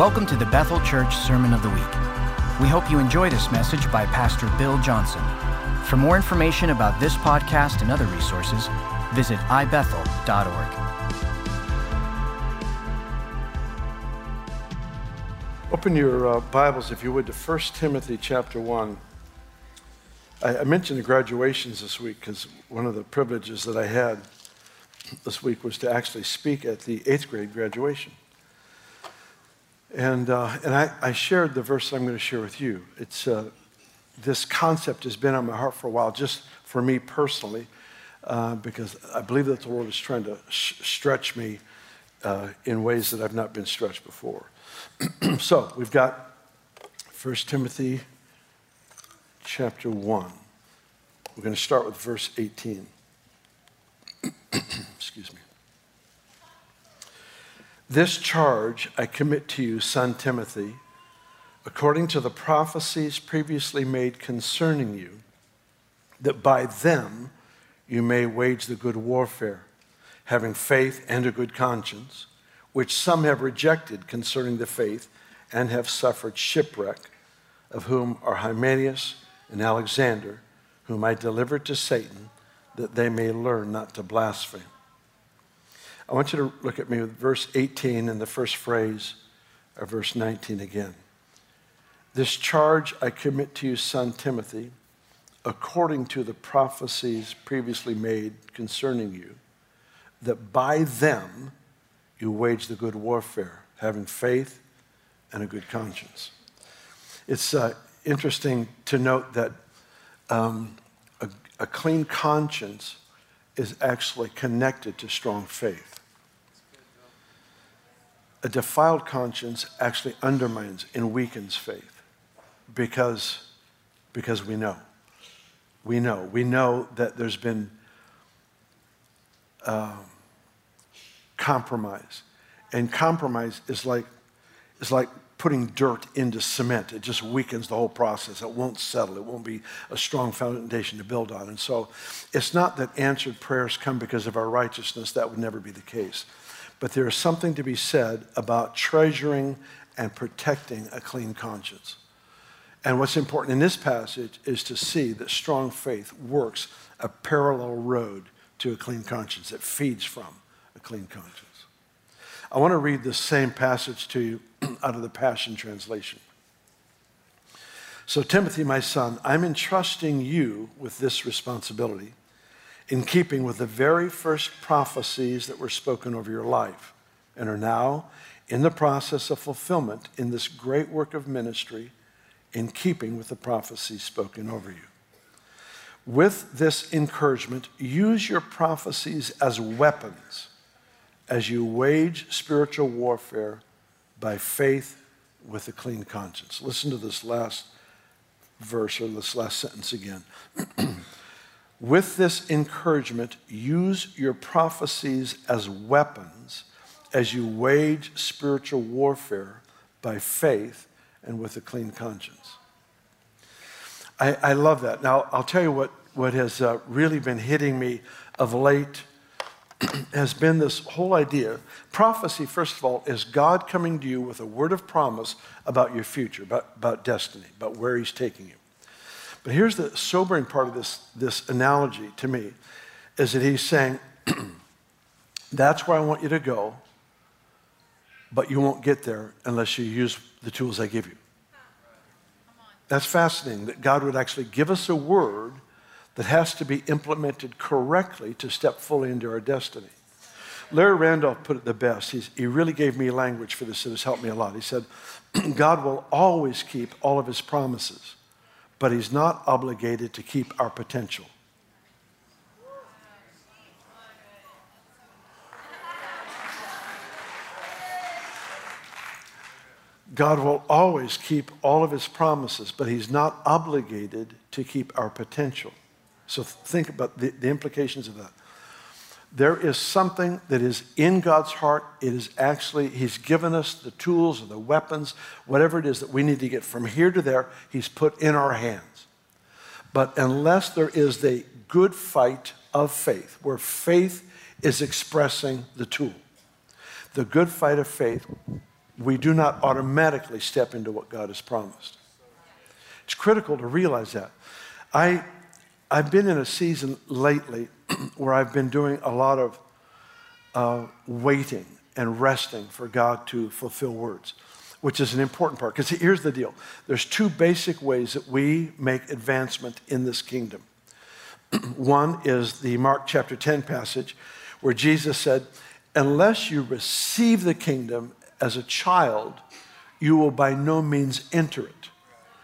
Welcome to the Bethel Church Sermon of the Week. We hope you enjoy this message by Pastor Bill Johnson. For more information about this podcast and other resources, visit ibethel.org. Open your uh, Bibles, if you would, to 1 Timothy chapter 1. I, I mentioned the graduations this week because one of the privileges that I had this week was to actually speak at the eighth grade graduation. And, uh, and I, I, shared the verse I'm going to share with you. It's, uh, this concept has been on my heart for a while, just for me personally, uh, because I believe that the Lord is trying to sh- stretch me uh, in ways that I've not been stretched before. so we've got 1 Timothy chapter 1. We're going to start with verse 18. This charge I commit to you, son Timothy, according to the prophecies previously made concerning you, that by them you may wage the good warfare, having faith and a good conscience, which some have rejected concerning the faith and have suffered shipwreck, of whom are Hymenaeus and Alexander, whom I delivered to Satan, that they may learn not to blaspheme. I want you to look at me with verse 18 and the first phrase of verse 19 again. This charge I commit to you, son Timothy, according to the prophecies previously made concerning you, that by them you wage the good warfare, having faith and a good conscience. It's uh, interesting to note that um, a, a clean conscience is actually connected to strong faith a defiled conscience actually undermines and weakens faith because, because we know. We know. We know that there's been uh, compromise. And compromise is like, is like putting dirt into cement. It just weakens the whole process. It won't settle. It won't be a strong foundation to build on. And so it's not that answered prayers come because of our righteousness. That would never be the case. But there is something to be said about treasuring and protecting a clean conscience. And what's important in this passage is to see that strong faith works a parallel road to a clean conscience. It feeds from a clean conscience. I want to read the same passage to you out of the Passion Translation. So, Timothy, my son, I'm entrusting you with this responsibility in keeping with the very first prophecies that were spoken over your life and are now in the process of fulfillment in this great work of ministry in keeping with the prophecies spoken over you. With this encouragement, use your prophecies as weapons as you wage spiritual warfare by faith with a clean conscience. Listen to this last verse or this last sentence again. With this encouragement, use your prophecies as weapons as you wage spiritual warfare by faith and with a clean conscience. I, I love that. Now, I'll tell you what, what has uh, really been hitting me of late has been this whole idea. Prophecy, first of all, is God coming to you with a word of promise about your future, about, about destiny, about where He's taking you. But here's the sobering part of this, this analogy to me is that he's saying, That's where I want you to go, but you won't get there unless you use the tools I give you. That's fascinating that God would actually give us a word that has to be implemented correctly to step fully into our destiny. Larry Randolph put it the best. He's, he really gave me language for this that has helped me a lot. He said, God will always keep all of his promises but He's not obligated to keep our potential. God will always keep all of his promises, but he's not obligated to keep our potential. So think about the, the, implications of that. There is something that is in God's heart. It is actually, he's given us the tools or the weapons, whatever it is that we need to get from here to there, he's put in our hands. But unless there is the good fight of faith, where faith is expressing the tool, the good fight of faith we do not automatically step into what God has promised. It's critical to realize that. I, I've been in a season lately where I've been doing a lot of uh, waiting and resting for God to fulfill words, which is an important part. Because here's the deal there's two basic ways that we make advancement in this kingdom. One is the Mark chapter 10 passage where Jesus said, Unless you receive the kingdom as a child, you will by no means enter it.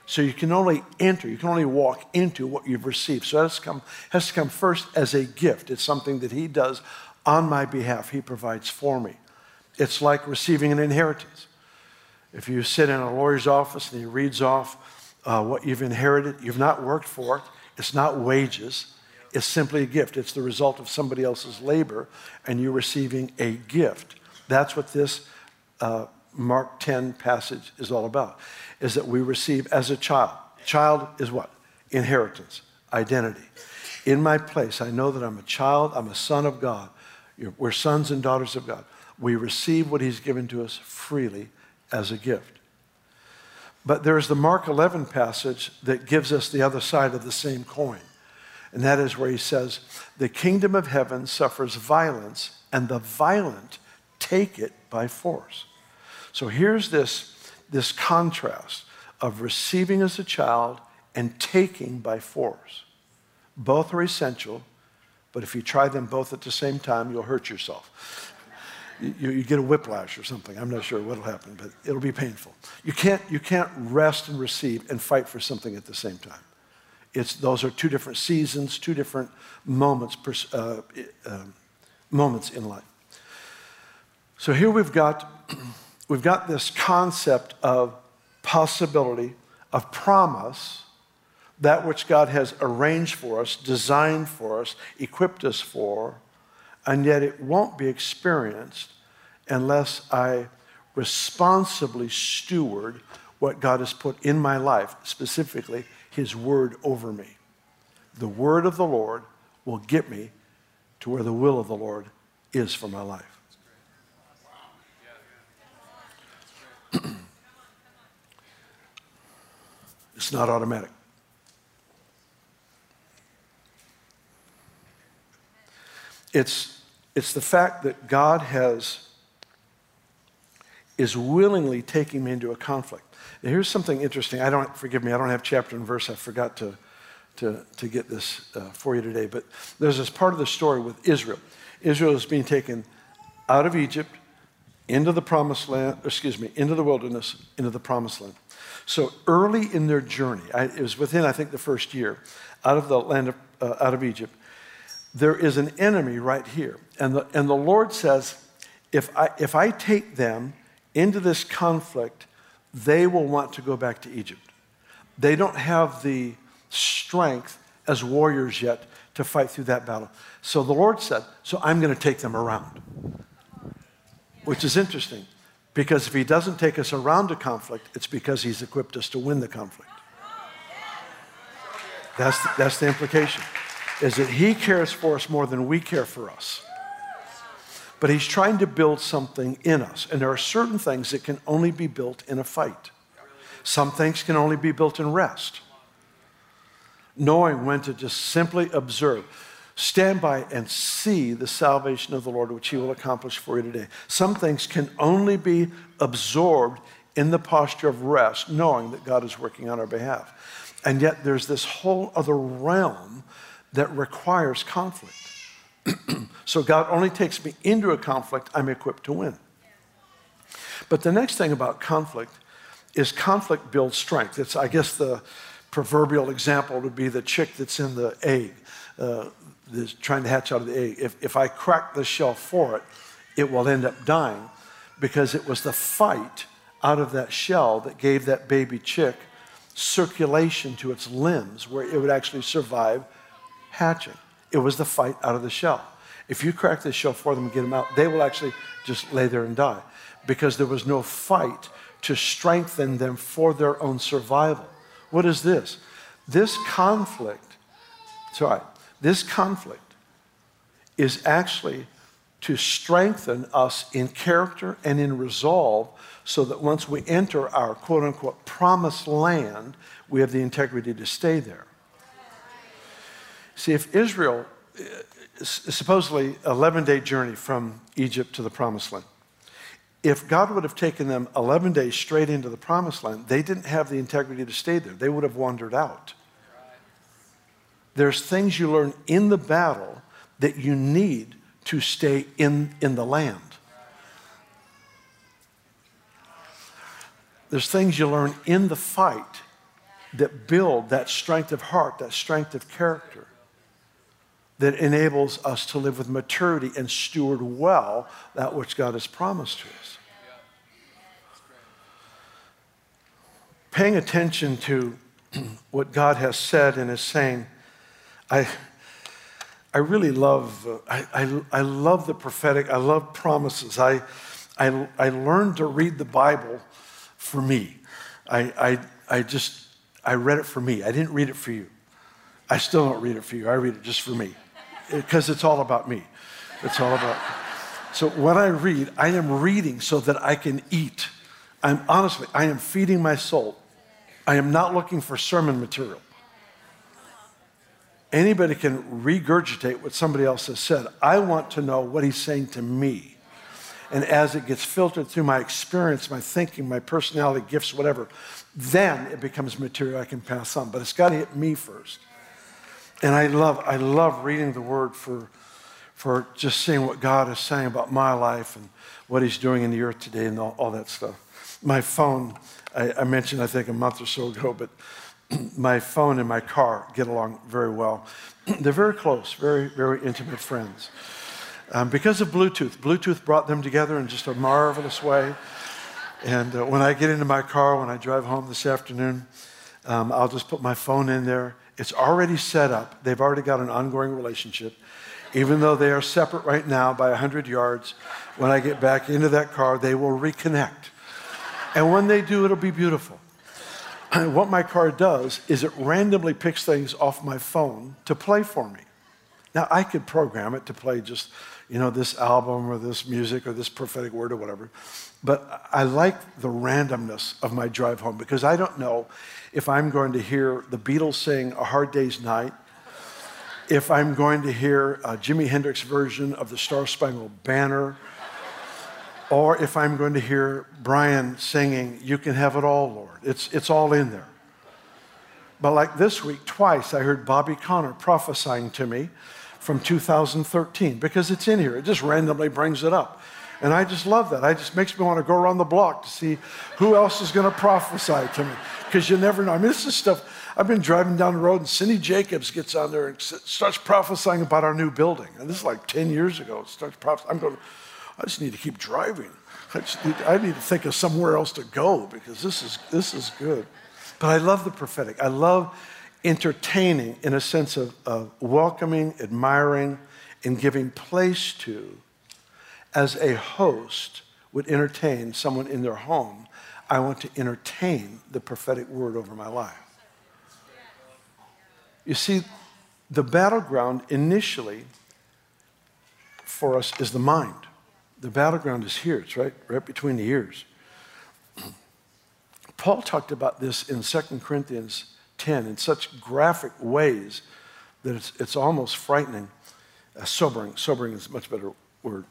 So you can only enter, you can only walk into what you've received. So it has to come, has to come first as a gift. It's something that He does on my behalf, He provides for me. It's like receiving an inheritance. If you sit in a lawyer's office and he reads off uh, what you've inherited, you've not worked for it, it's not wages, it's simply a gift. It's the result of somebody else's labor, and you're receiving a gift. That's what this uh, Mark 10 passage is all about, is that we receive as a child. Child is what? Inheritance, identity. In my place, I know that I'm a child, I'm a son of God. We're sons and daughters of God. We receive what He's given to us freely as a gift. But there's the Mark 11 passage that gives us the other side of the same coin. And that is where he says, The kingdom of heaven suffers violence, and the violent take it by force. So here's this, this contrast of receiving as a child and taking by force. Both are essential, but if you try them both at the same time, you'll hurt yourself. You, you, get a whiplash or something. I'm not sure what'll happen, but it'll be painful. You can't, you can't rest and receive and fight for something at the same time. It's, those are two different seasons, two different moments, uh, uh, moments in life. So here we've got we've got this concept of possibility, of promise, that which God has arranged for us, designed for us, equipped us for, and yet it won't be experienced unless I responsibly steward what God has put in my life, specifically His word over me. The word of the Lord will get me to where the will of the Lord is for my life. It's not automatic. It's, it's the fact that God has, is willingly taking me into a conflict. Here's something interesting. I don't, forgive me, I don't have chapter and verse. I forgot to, to, to get this uh, for you today. But there's this part of the story with Israel. Israel is being taken out of Egypt into the promised land, excuse me, into the wilderness, into the promised land. So early in their journey, I, it was within, I think, the first year, out of the land of, uh, out of Egypt, there is an enemy right here. And the, and the Lord says, if I, if I take them into this conflict, they will want to go back to Egypt. They don't have the strength as warriors yet to fight through that battle. So the Lord said, So I'm going to take them around, which is interesting because if He doesn't take us around a conflict, it's because He's equipped us to win the conflict. That's the, that's the implication, is that He cares for us more than we care for us. But He's trying to build something in us, and there are certain things that can only be built in a fight. Some things can only be built in rest. Knowing when to just simply observe. Stand by and see the salvation of the Lord, which He will accomplish for you today. Some things can only be absorbed in the posture of rest, knowing that God is working on our behalf. And yet, there's this whole other realm that requires conflict. so, God only takes me into a conflict I'm equipped to win. But the next thing about conflict is conflict builds strength. It's, I guess, the proverbial example would be the chick that's in the egg. Uh, that's trying to hatch out of the egg, if, if I crack the shell for it, it will end up dying because it was the fight out of that shell that gave that baby chick circulation to its limbs where it would actually survive hatching. It was the fight out of the shell. If you crack the shell for them and get them out, they will actually just lay there and die because there was no fight to strengthen them for their own survival. What is this? This conflict, sorry, this conflict is actually to strengthen us in character and in resolve so that once we enter our quote unquote promised land, we have the integrity to stay there. See, if Israel, uh, supposedly 11 day journey from Egypt to the promised land, if God would have taken them 11 days straight into the promised land, they didn't have the integrity to stay there. They would have wandered out. There's things you learn in the battle that you need to stay in, in the land. There's things you learn in the fight that build that strength of heart, that strength of character, that enables us to live with maturity and steward well that which God has promised to us. Paying attention to what God has said and is saying, I, I really love, uh, I, I, I, love the prophetic. I love promises. I, I, I learned to read the Bible for me. I, I, I just, I read it for me. I didn't read it for you. I still don't read it for you. I read it just for me because it's all about me. It's all about. So when I read, I am reading so that I can eat. I'm honestly, I am feeding my soul. I am not looking for sermon material. Anybody can regurgitate what somebody else has said. I want to know what he's saying to me. And as it gets filtered through my experience, my thinking, my personality, gifts, whatever, then it becomes material I can pass on. But it's got to hit me first. And I love, I love reading the word for, for just seeing what God is saying about my life and what he's doing in the earth today and all, all that stuff. My phone, I, I mentioned, I think, a month or so ago, but my phone and my car get along very well. They're very close, very, very intimate friends. Um, because of Bluetooth, Bluetooth brought them together in just a marvelous way. And uh, when I get into my car, when I drive home this afternoon, um, I'll just put my phone in there. It's already set up. They've already got an ongoing relationship. Even though they are separate right now by 100 yards, when I get back into that car, they will reconnect. And when they do, it'll be beautiful. What my car does is it randomly picks things off my phone to play for me. Now, I could program it to play just, you know, this album or this music or this prophetic word or whatever. But I like the randomness of my drive home because I don't know if I'm going to hear the Beatles sing A Hard Day's Night, if I'm going to hear a Jimi Hendrix version of the Star Spangled Banner, or if I'm going to hear Brian singing, You Can Have It All, Lord. It's, it's all in there. But like this week, twice I heard Bobby Conner prophesying to me from 2013 because it's in here. It just randomly brings it up. And I just love that. It just makes me want to go around the block to see who else is going to prophesy to me because you never know. I mean, this is stuff. I've been driving down the road and Cindy Jacobs gets on there and starts prophesying about our new building. And this is like 10 years ago. Starts prophesying. I'm going, I just need to keep driving. I, need, I need to think of somewhere else to go because this is, this is good. But I love the prophetic. I love entertaining in a sense of, of welcoming, admiring, and giving place to as a host would entertain someone in their home. I want to entertain the prophetic word over my life. You see, the battleground initially for us is the mind the battleground is here. It's right, right between the ears. Paul talked about this in 2 Corinthians 10 in such graphic ways that it's, it's almost frightening. Uh, sobering. Sobering is a much better word.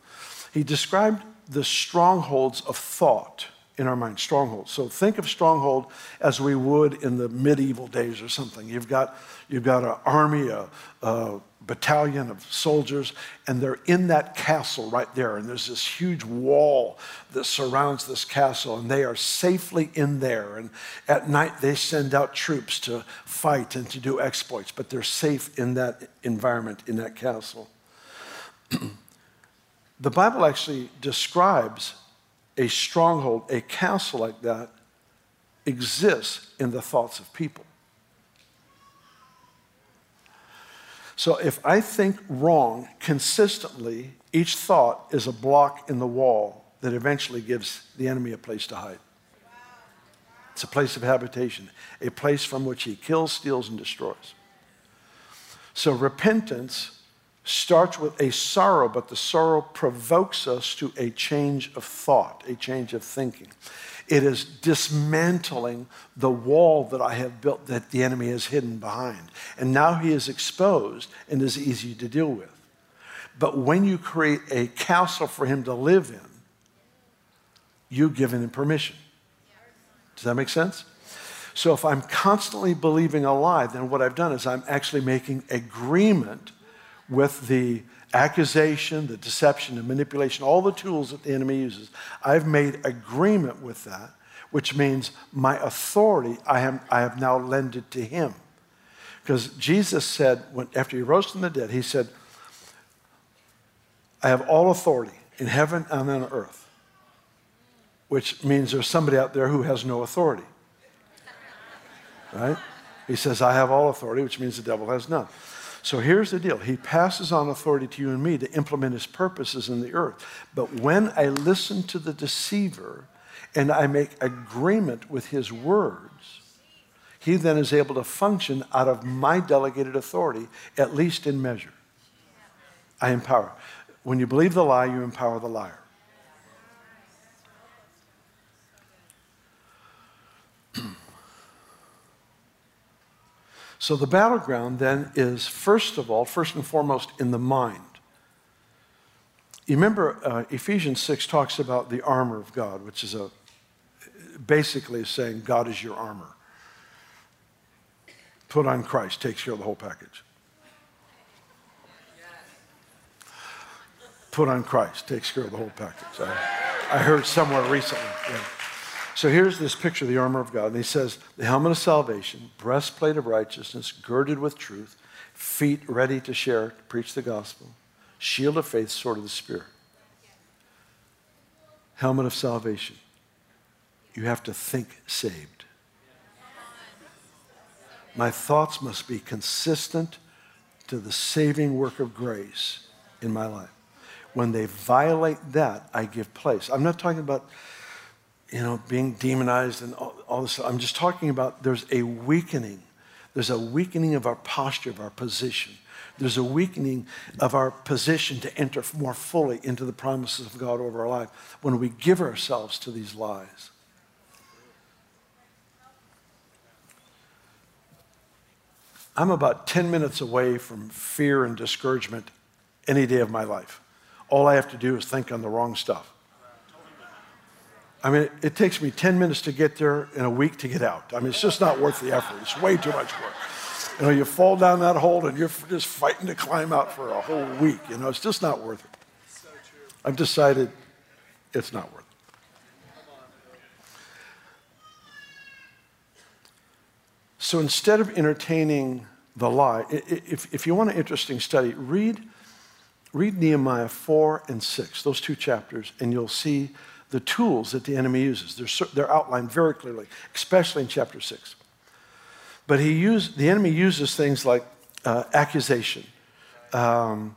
He described the strongholds of thought in our mind, strongholds. So think of stronghold as we would in the medieval days or something. You've got, you've got an army, a, a battalion of soldiers, and they're in that castle right there. And there's this huge wall that surrounds this castle, and they are safely in there. And at night, they send out troops to fight and to do exploits, but they're safe in that environment, in that castle. the Bible actually describes a stronghold, a castle like that, exists in the thoughts of people. So if I think wrong consistently, each thought is a block in the wall that eventually gives the enemy a place to hide. It's a place of habitation, a place from which he kills, steals, and destroys. So repentance starts with a sorrow, but the sorrow provokes us to a change of thought, a change of thinking. It is dismantling the wall that I have built that the enemy has hidden behind. And now he is exposed and is easy to deal with. But when you create a castle for him to live in, you've given him permission. Does that make sense? So if I'm constantly believing a lie, then what I've done is I'm actually making agreement with the accusation, the deception, the manipulation, all the tools that the enemy uses. I've made agreement with that, which means my authority I have, I have now lended to him. Because Jesus said, when, after he rose from the dead, he said, I have all authority in heaven and on earth, which means there's somebody out there who has no authority. Right? He says, I have all authority, which means the devil has none. So here's the deal He passes on authority to you and me to implement His purposes in the earth. But when I listen to the deceiver and I make agreement with his words, he then is able to function out of my delegated authority, at least in measure. I empower. When you believe the lie, you empower the liar. So the battleground then is, first of all, first and foremost, in the mind. You remember uh, Ephesians 6 talks about the armor of God, which is a basically saying God is your armor. Put on Christ takes care of the whole package. Put on Christ takes care of the whole package. I, I heard somewhere recently. Yeah. So here's this picture of the armor of God. And he says, the helmet of salvation, breastplate of righteousness, girded with truth, feet ready to share, to preach the gospel, shield of faith, sword of the Spirit. Helmet of salvation. You have to think saved. My thoughts must be consistent to the saving work of grace in my life. When they violate that, I give place. I'm not talking about you know, being demonized and all, all this. I'm just talking about there's a weakening. There's a weakening of our posture, of our position. There's a weakening of our position to enter more fully into the promises of God over our life when we give ourselves to these lies. I'm about 10 minutes away from fear and discouragement any day of my life. All I have to do is think on the wrong stuff. I mean, it, takes me 10 minutes to get there and a week to get out. I mean, it's just not worth the effort. It's way too much work. You know, you fall down that hole and you're just fighting to climb out for a whole week. You know, it's just not worth it. I've decided it's not worth it. So instead of entertaining the lie, if, if you want an interesting study, read, read Nehemiah 4 and 6, those two chapters, and you'll see the tools that the enemy uses. They're, they're outlined very clearly, especially in chapter 6. But he used, the enemy uses things like uh, accusation, um,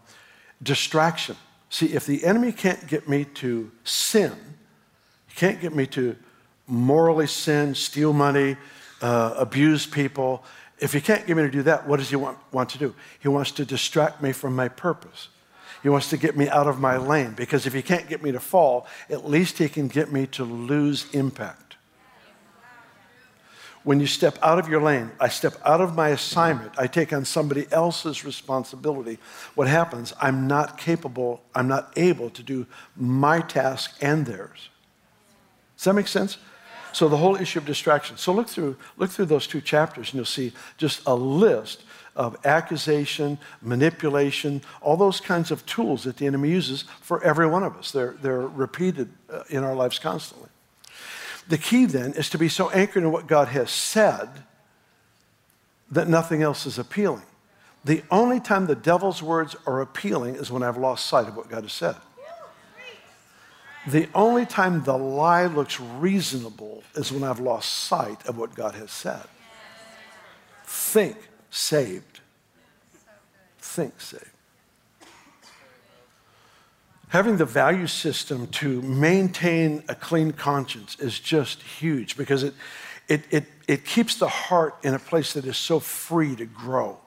distraction. See, if the enemy can't get me to sin, he can't get me to morally sin, steal money, uh, abuse people, if he can't get me to do that, what does he want, want to do? He wants to distract me from my purpose. He wants to get me out of my lane because if he can't get me to fall, at least he can get me to lose impact. When you step out of your lane, I step out of my assignment, I take on somebody else's responsibility. What happens? I'm not capable, I'm not able to do my task and theirs. Does that make sense? So the whole issue of distraction. So look through, look through those two chapters and you'll see just a list of accusation, manipulation, all those kinds of tools that the enemy uses for every one of us. They're, they're repeated uh, in our lives constantly. The key then is to be so anchored in what God has said that nothing else is appealing. The only time the devil's words are appealing is when I've lost sight of what God has said. The only time the lie looks reasonable is when I've lost sight of what God has said. Think saved. Think saved. Having the value system to maintain a clean conscience is just huge because it, it, it, it keeps the heart in a place that is so free to grow.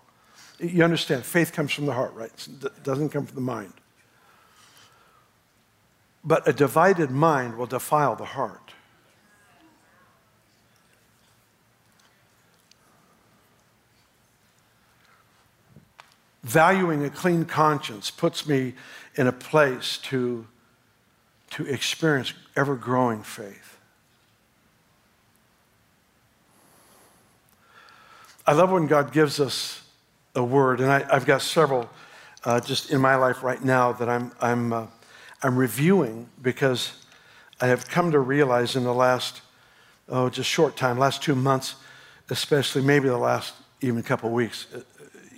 You understand, faith comes from the heart, right? It doesn't come from the mind. But a divided mind will defile the heart. Valuing a clean conscience puts me in a place to, to experience ever growing faith. I love when God gives us a word, and I, have got several uh, just in my life right now that I'm, I'm, uh, I'm reviewing because I have come to realize in the last, oh, just short time, last two months, especially maybe the last even couple weeks,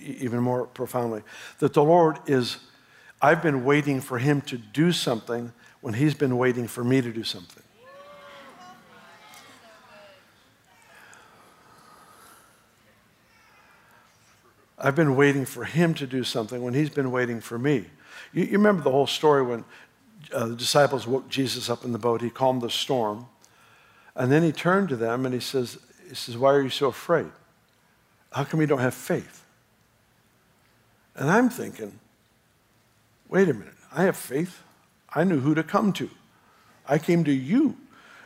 even more profoundly, that the Lord is, I've been waiting for Him to do something when He's been waiting for me to do something. I've been waiting for him to do something when he's been waiting for me. You, you remember the whole story when uh, the disciples woke Jesus up in the boat, he calmed the storm, and then he turned to them and he says, he says, Why are you so afraid? How come you don't have faith? And I'm thinking, wait a minute, I have faith. I knew who to come to. I came to you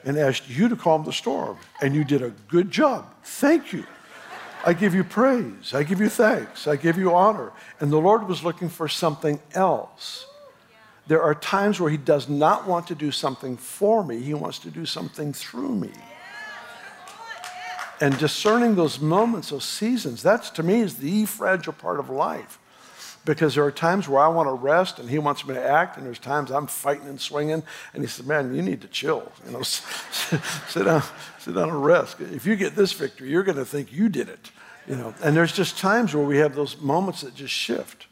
and asked you to calm the storm, and you did a good job. Thank you. I give you praise. I give you thanks. I give you honor. And the Lord was looking for something else. There are times where He does not want to do something for me, He wants to do something through me. And discerning those moments, those seasons, that's to me is the fragile part of life. Because there are times where I want to rest and he wants me to act, and there's times I'm fighting and swinging, and he says, "Man, you need to chill. You know, sit down, sit down and rest. If you get this victory, you're going to think you did it. You know, and there's just times where we have those moments that just shift.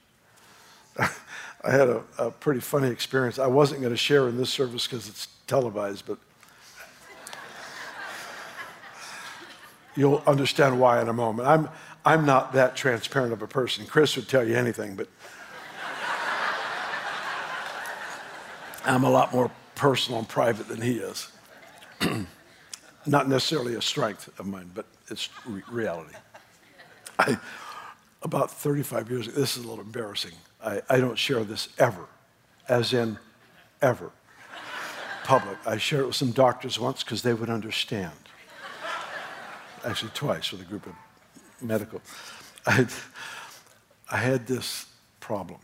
I had a, a, pretty funny experience. I wasn't going to share in this service because it's televised, but you'll understand why in a moment. I'm, I'm not that transparent of a person. Kris would tell you anything, but I'm a lot more personal and private than he is. not necessarily a strength of mine, but it's re- reality. I, about 35 years ago, this is a little embarrassing. I, I don't share this ever, as in ever, public. I shared it with some doctors once because they would understand. Actually, twice with a group of medical. I I had this problem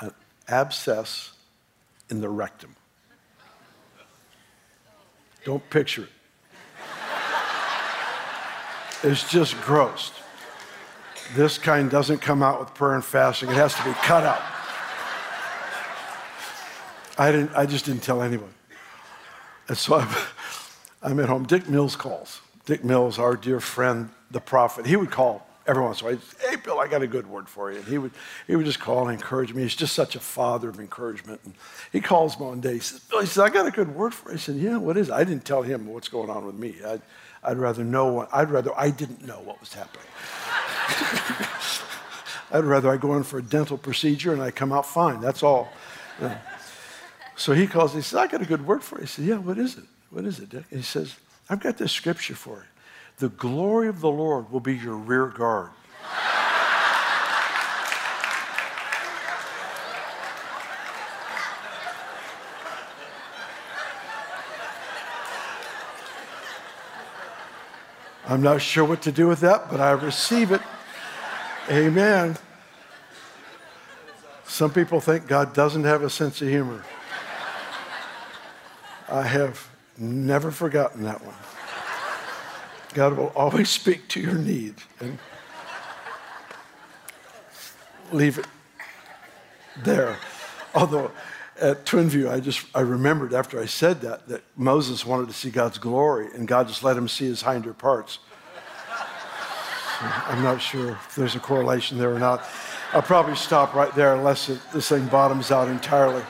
an abscess in the rectum. Don't picture it. It's just gross. This kind doesn't come out with prayer and fasting. It has to be cut out. I, didn't, I just didn't tell anyone. And so I'm, I'm at home. Dick Mills calls. Dick Mills, our dear friend, the prophet, he would call every once in a while. Hey, Bill, I got a good word for you. And he would, he would just call and encourage me. He's just such a father of encouragement. And he calls me one day. He says, Bill, he says, I got a good word for you. I said, Yeah, what is it? I didn't tell him what's going on with me. I, I'd rather know, I'd rather I didn't know what was happening. I'd rather I go in for a dental procedure and I come out fine. That's all. Yeah. So he calls, he says, I got a good word for you. He said, Yeah, what is it? What is it, Dick? And he says, I've got this scripture for you. The glory of the Lord will be your rear guard. I'm not sure what to do with that, but I receive it. Amen. Some people think God doesn't have a sense of humor. I have never forgotten that one. God will always speak to your need and leave it there. Although at Twinview, I just I remembered after I said that that Moses wanted to see God's glory, and God just let him see his hinder parts. So I'm not sure if there's a correlation there or not. I'll probably stop right there unless it, this thing bottoms out entirely.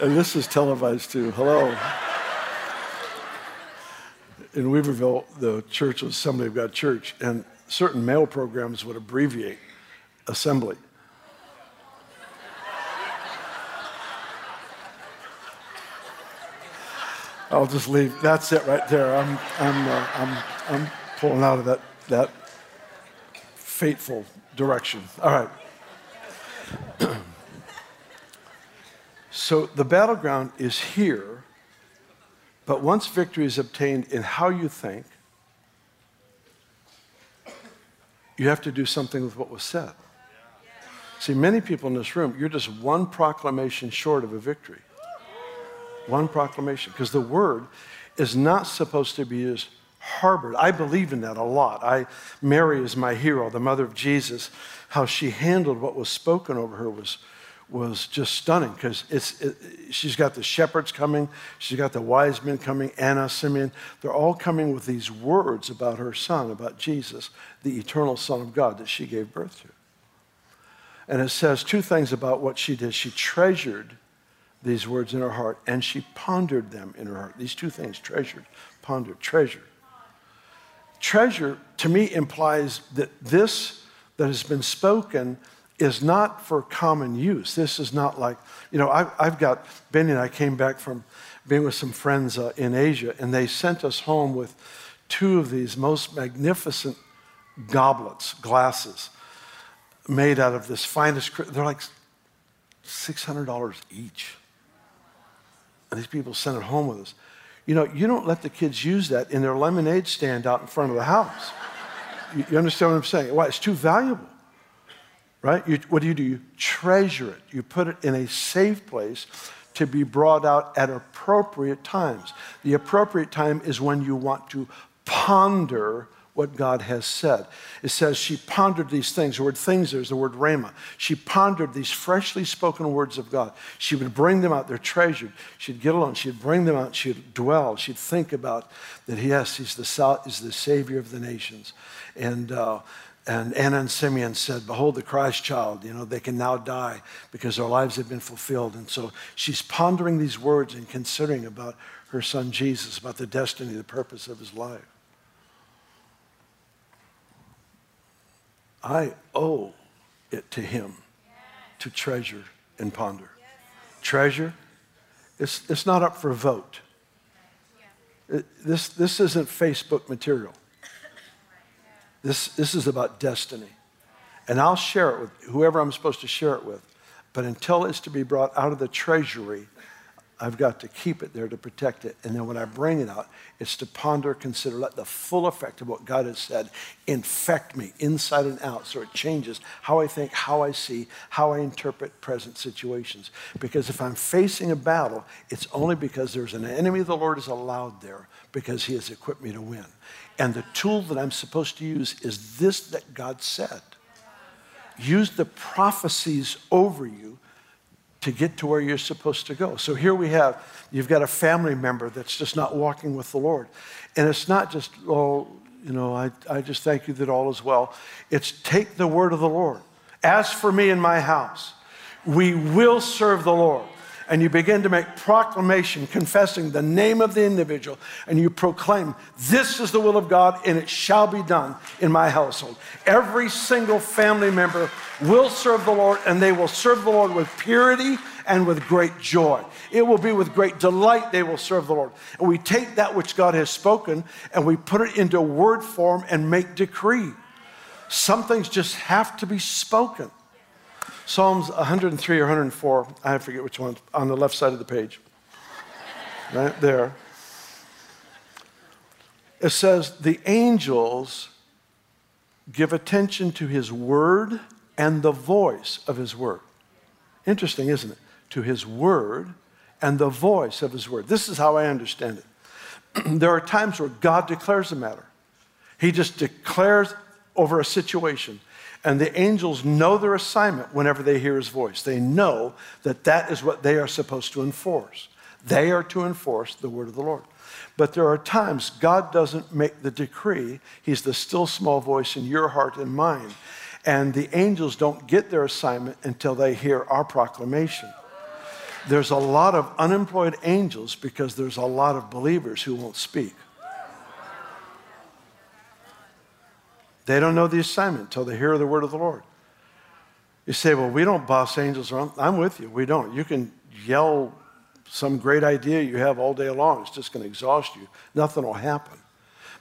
and this is televised too. Hello. In Weaverville, the church was Assembly of God Church, and certain mail programs would abbreviate assembly. I'll just leave. That's it right there. I'm, I'm, uh, I'm, I'm pulling out of that, that fateful direction. All right so the battleground is here, but once victory is obtained in how you think, you have to do something with what was said. See, many people in this room, you're just one proclamation short of a victory. One proclamation. Because the word is not supposed to be as harbored. I believe in that a lot. I, Mary is my hero, the mother of Jesus. How she handled what was spoken over her was, was just stunning because it's, it, she's got the shepherds coming, she's got the wise men coming, Anna, Simeon. They're all coming with these words about her son, about Jesus, the eternal Son of God that she gave birth to. And it says two things about what she did. She treasured these words in her heart and she pondered them in her heart. These two things treasured, pondered, treasured. Treasure to me implies that this that has been spoken is not for common use. This is not like, you know, I, have got, Beni and I came back from being with some friends uh, in Asia, and they sent us home with two of these most magnificent goblets, glasses made out of this finest, they're like $600 each. And these people sent it home with us. You know, you don't let the kids use that in their lemonade stand out in front of the house. you, you, understand what I'm saying? Why? It's too valuable, right? You, what do you do? You treasure it, you put it in a safe place to be brought out at appropriate times. The appropriate time is when you want to ponder what God has said. It says she pondered these things. The word things there's the word rhema. She pondered these freshly spoken words of God. She would bring them out. They're treasured. She'd get alone. She'd bring them out. She'd dwell. She'd think about that, yes, he's the, he's the Savior of the nations. And, uh, and Anna and Simeon said, Behold the Christ child. You know, they can now die because their lives have been fulfilled. And so she's pondering these words and considering about her son Jesus, about the destiny, the purpose of his life. I owe it to him to treasure and ponder. Treasure, it's, it's not up for vote. It, this, this isn't Facebook material. This, this is about destiny. And I'll share it with whoever I'm supposed to share it with. But until it's to be brought out of the treasury, I've got to keep it there to protect it. And then when I bring it out, it's to ponder, consider, let the full effect of what God has said infect me inside and out so it changes how I think, how I see, how I interpret present situations. Because if I'm facing a battle, it's only because there's an enemy the Lord has allowed there because he has equipped me to win. And the tool that I'm supposed to use is this that God said. Use the prophecies over you to get to where you're supposed to go. So here we have, you've got a family member that's just not walking with the Lord. And it's not just, oh, you know, I, I just thank you that all is well. It's take the word of the Lord. As for me and my house, we will serve the Lord and you begin to make proclamation confessing the name of the individual and you proclaim, This is the will of God and it shall be done in my household. Every single family member will serve the Lord and they will serve the Lord with purity and with great joy. It will be with great delight they will serve the Lord. And we take that which God has spoken and we put it into word form and make decree. Some things just have to be spoken. Psalms 103 or 104, I forget which one, on the left side of the page. right there. It says, The angels give attention to his word and the voice of his word. Interesting, isn't it? To his word and the voice of his word. This is how I understand it. there are times where God declares a matter, he just declares over a situation. And the angels know their assignment whenever they hear his voice. They know that that is what they are supposed to enforce. They are to enforce the word of the Lord. But there are times God doesn't make the decree, He's the still small voice in your heart and mine. And the angels don't get their assignment until they hear our proclamation. There's a lot of unemployed angels because there's a lot of believers who won't speak. They don't know the assignment until they hear the word of the Lord. You say, well, we don't boss angels around. I'm with you. We don't. You can yell some great idea you have all day long. It's just going to exhaust you. Nothing will happen.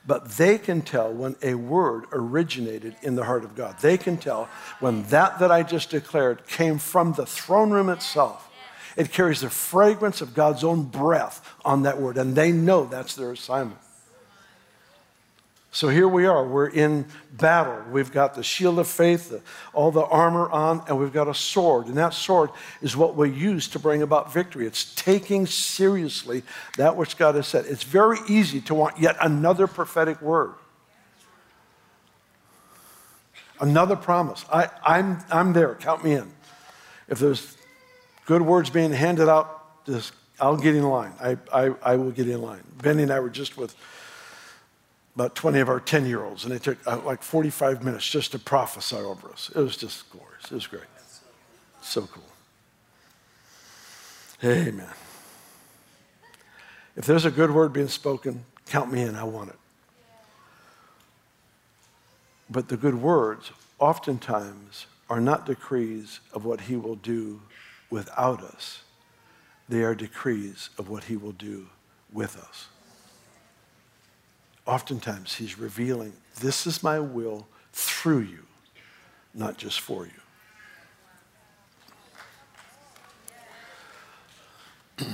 But they can tell when a word originated in the heart of God. They can tell when that that I just declared came from the throne room itself. It carries the fragrance of God's own breath on that word, and they know that's their assignment. So here we are. We're in battle. We've got the shield of faith, the, all the armor on, and we've got a sword. And that sword is what we use to bring about victory. It's taking seriously that which God has said. It's very easy to want yet another prophetic word, another promise. I, I'm, I'm there. Count me in. If there's good words being handed out, just, I'll get in line. I, I, I will get in line. Beni and I were just with about 20 of our 10 year olds, and it took uh, like 45 minutes just to prophesy over us. It was just glorious. It was great. So cool. Amen. If there's a good word being spoken, count me in. I want it. But the good words oftentimes are not decrees of what he will do without us, they are decrees of what he will do with us oftentimes he's revealing, this is my will through you, not just for you.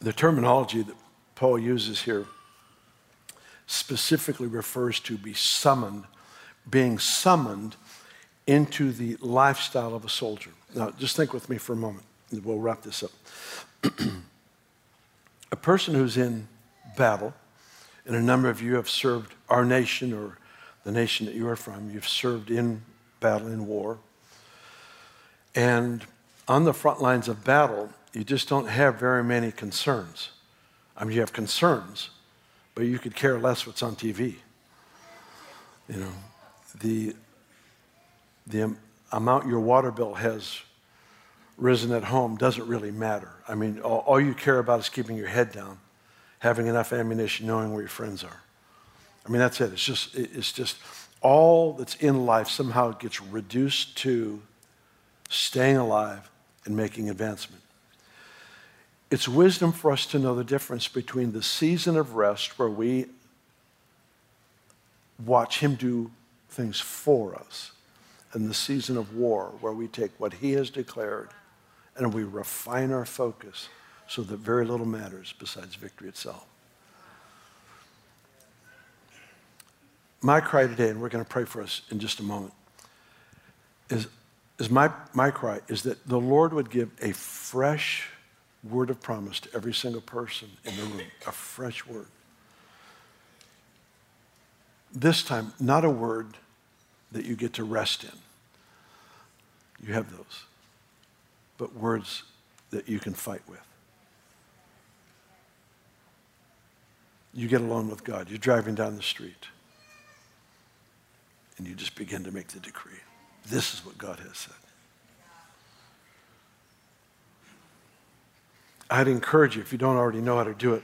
the terminology that Paul uses here specifically refers to be summoned, being summoned into the lifestyle of a soldier. Now, just think with me for a moment, and we'll wrap this up. a person who's in battle, and a number of you have served our nation or the nation that you are from, you've served in battle, in war. And on the front lines of battle, you just don't have very many concerns. I mean, you have concerns, but you could care less what's on TV. You know, the the amount your water bill has risen at home doesn't really matter. I mean, all, all, you care about is keeping your head down, having enough ammunition, knowing where your friends are. I mean, that's it. It's just, it's just all that's in life somehow gets reduced to staying alive and making advancement. It's wisdom for us to know the difference between the season of rest where we watch Him do things for us and the season of war where we take what he has declared and we refine our focus so that very little matters besides victory itself. My cry today, and we're going to pray for us in just a moment, is, is my, my cry is that the Lord would give a fresh word of promise to every single person in the room, a fresh word. This time, not a word that you get to rest in. You have those. But words that you can fight with. You get alone with God. You're driving down the street. And you just begin to make the decree. This is what God has said. I'd encourage you, if you don't already know how to do it,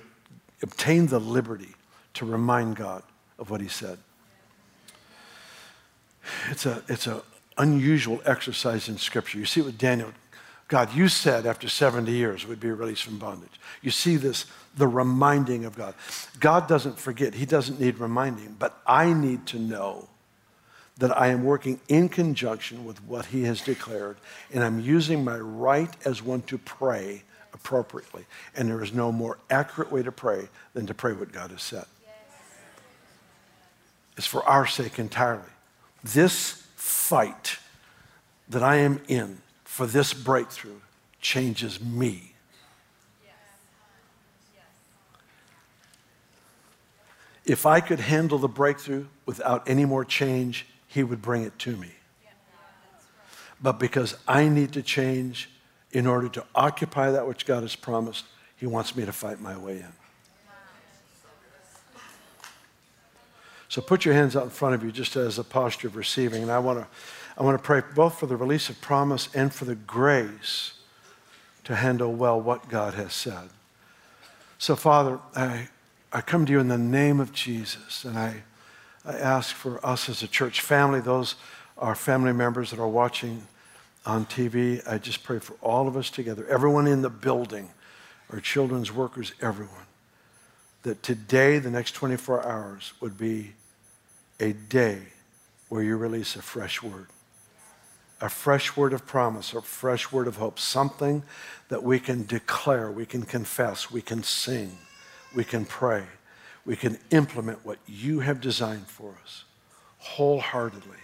obtain the liberty to remind God of what he said. It's a, it's a unusual exercise in Scripture. You see with Daniel, God, you said after 70 years we'd be released from bondage. You see this, the reminding of God. God doesn't forget, He doesn't need reminding, but I need to know that I am working in conjunction with what He has declared, and I'm using my right as one to pray appropriately. And there is no more accurate way to pray than to pray what God has said. It's for our sake entirely. This fight that I am in for this breakthrough changes me. If I could handle the breakthrough without any more change, He would bring it to me. But because I need to change in order to occupy that which God has promised, He wants me to fight my way in. So put your hands out in front of you just as a posture of receiving. And I want to I want to pray both for the release of promise and for the grace to handle well what God has said. So, Father, I, I come to you in the name of Jesus, and I, I ask for us as a church family, those are family members that are watching on TV. I just pray for all of us together, everyone in the building, our children's workers, everyone, that today, the next 24 hours, would be a day where you release a fresh word. A fresh word of promise, a fresh word of hope, something that we can declare, we can confess, we can sing, we can pray, we can implement what you have designed for us wholeheartedly.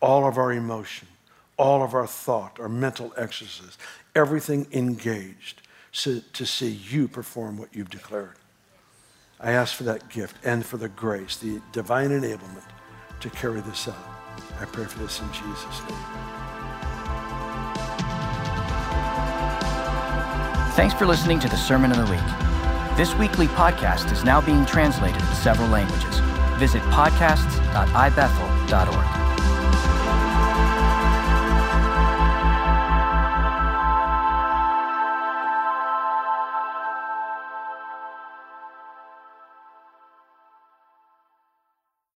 All of our emotion, all of our thought, our mental exercise, everything engaged so, to see you perform what you've declared. I ask for that gift and for the grace, the divine enablement to carry this out. I pray for this in Jesus' name. Thanks for listening to the Sermon of the Week. This weekly podcast is now being translated in several languages. Visit podcasts.ibethel.org.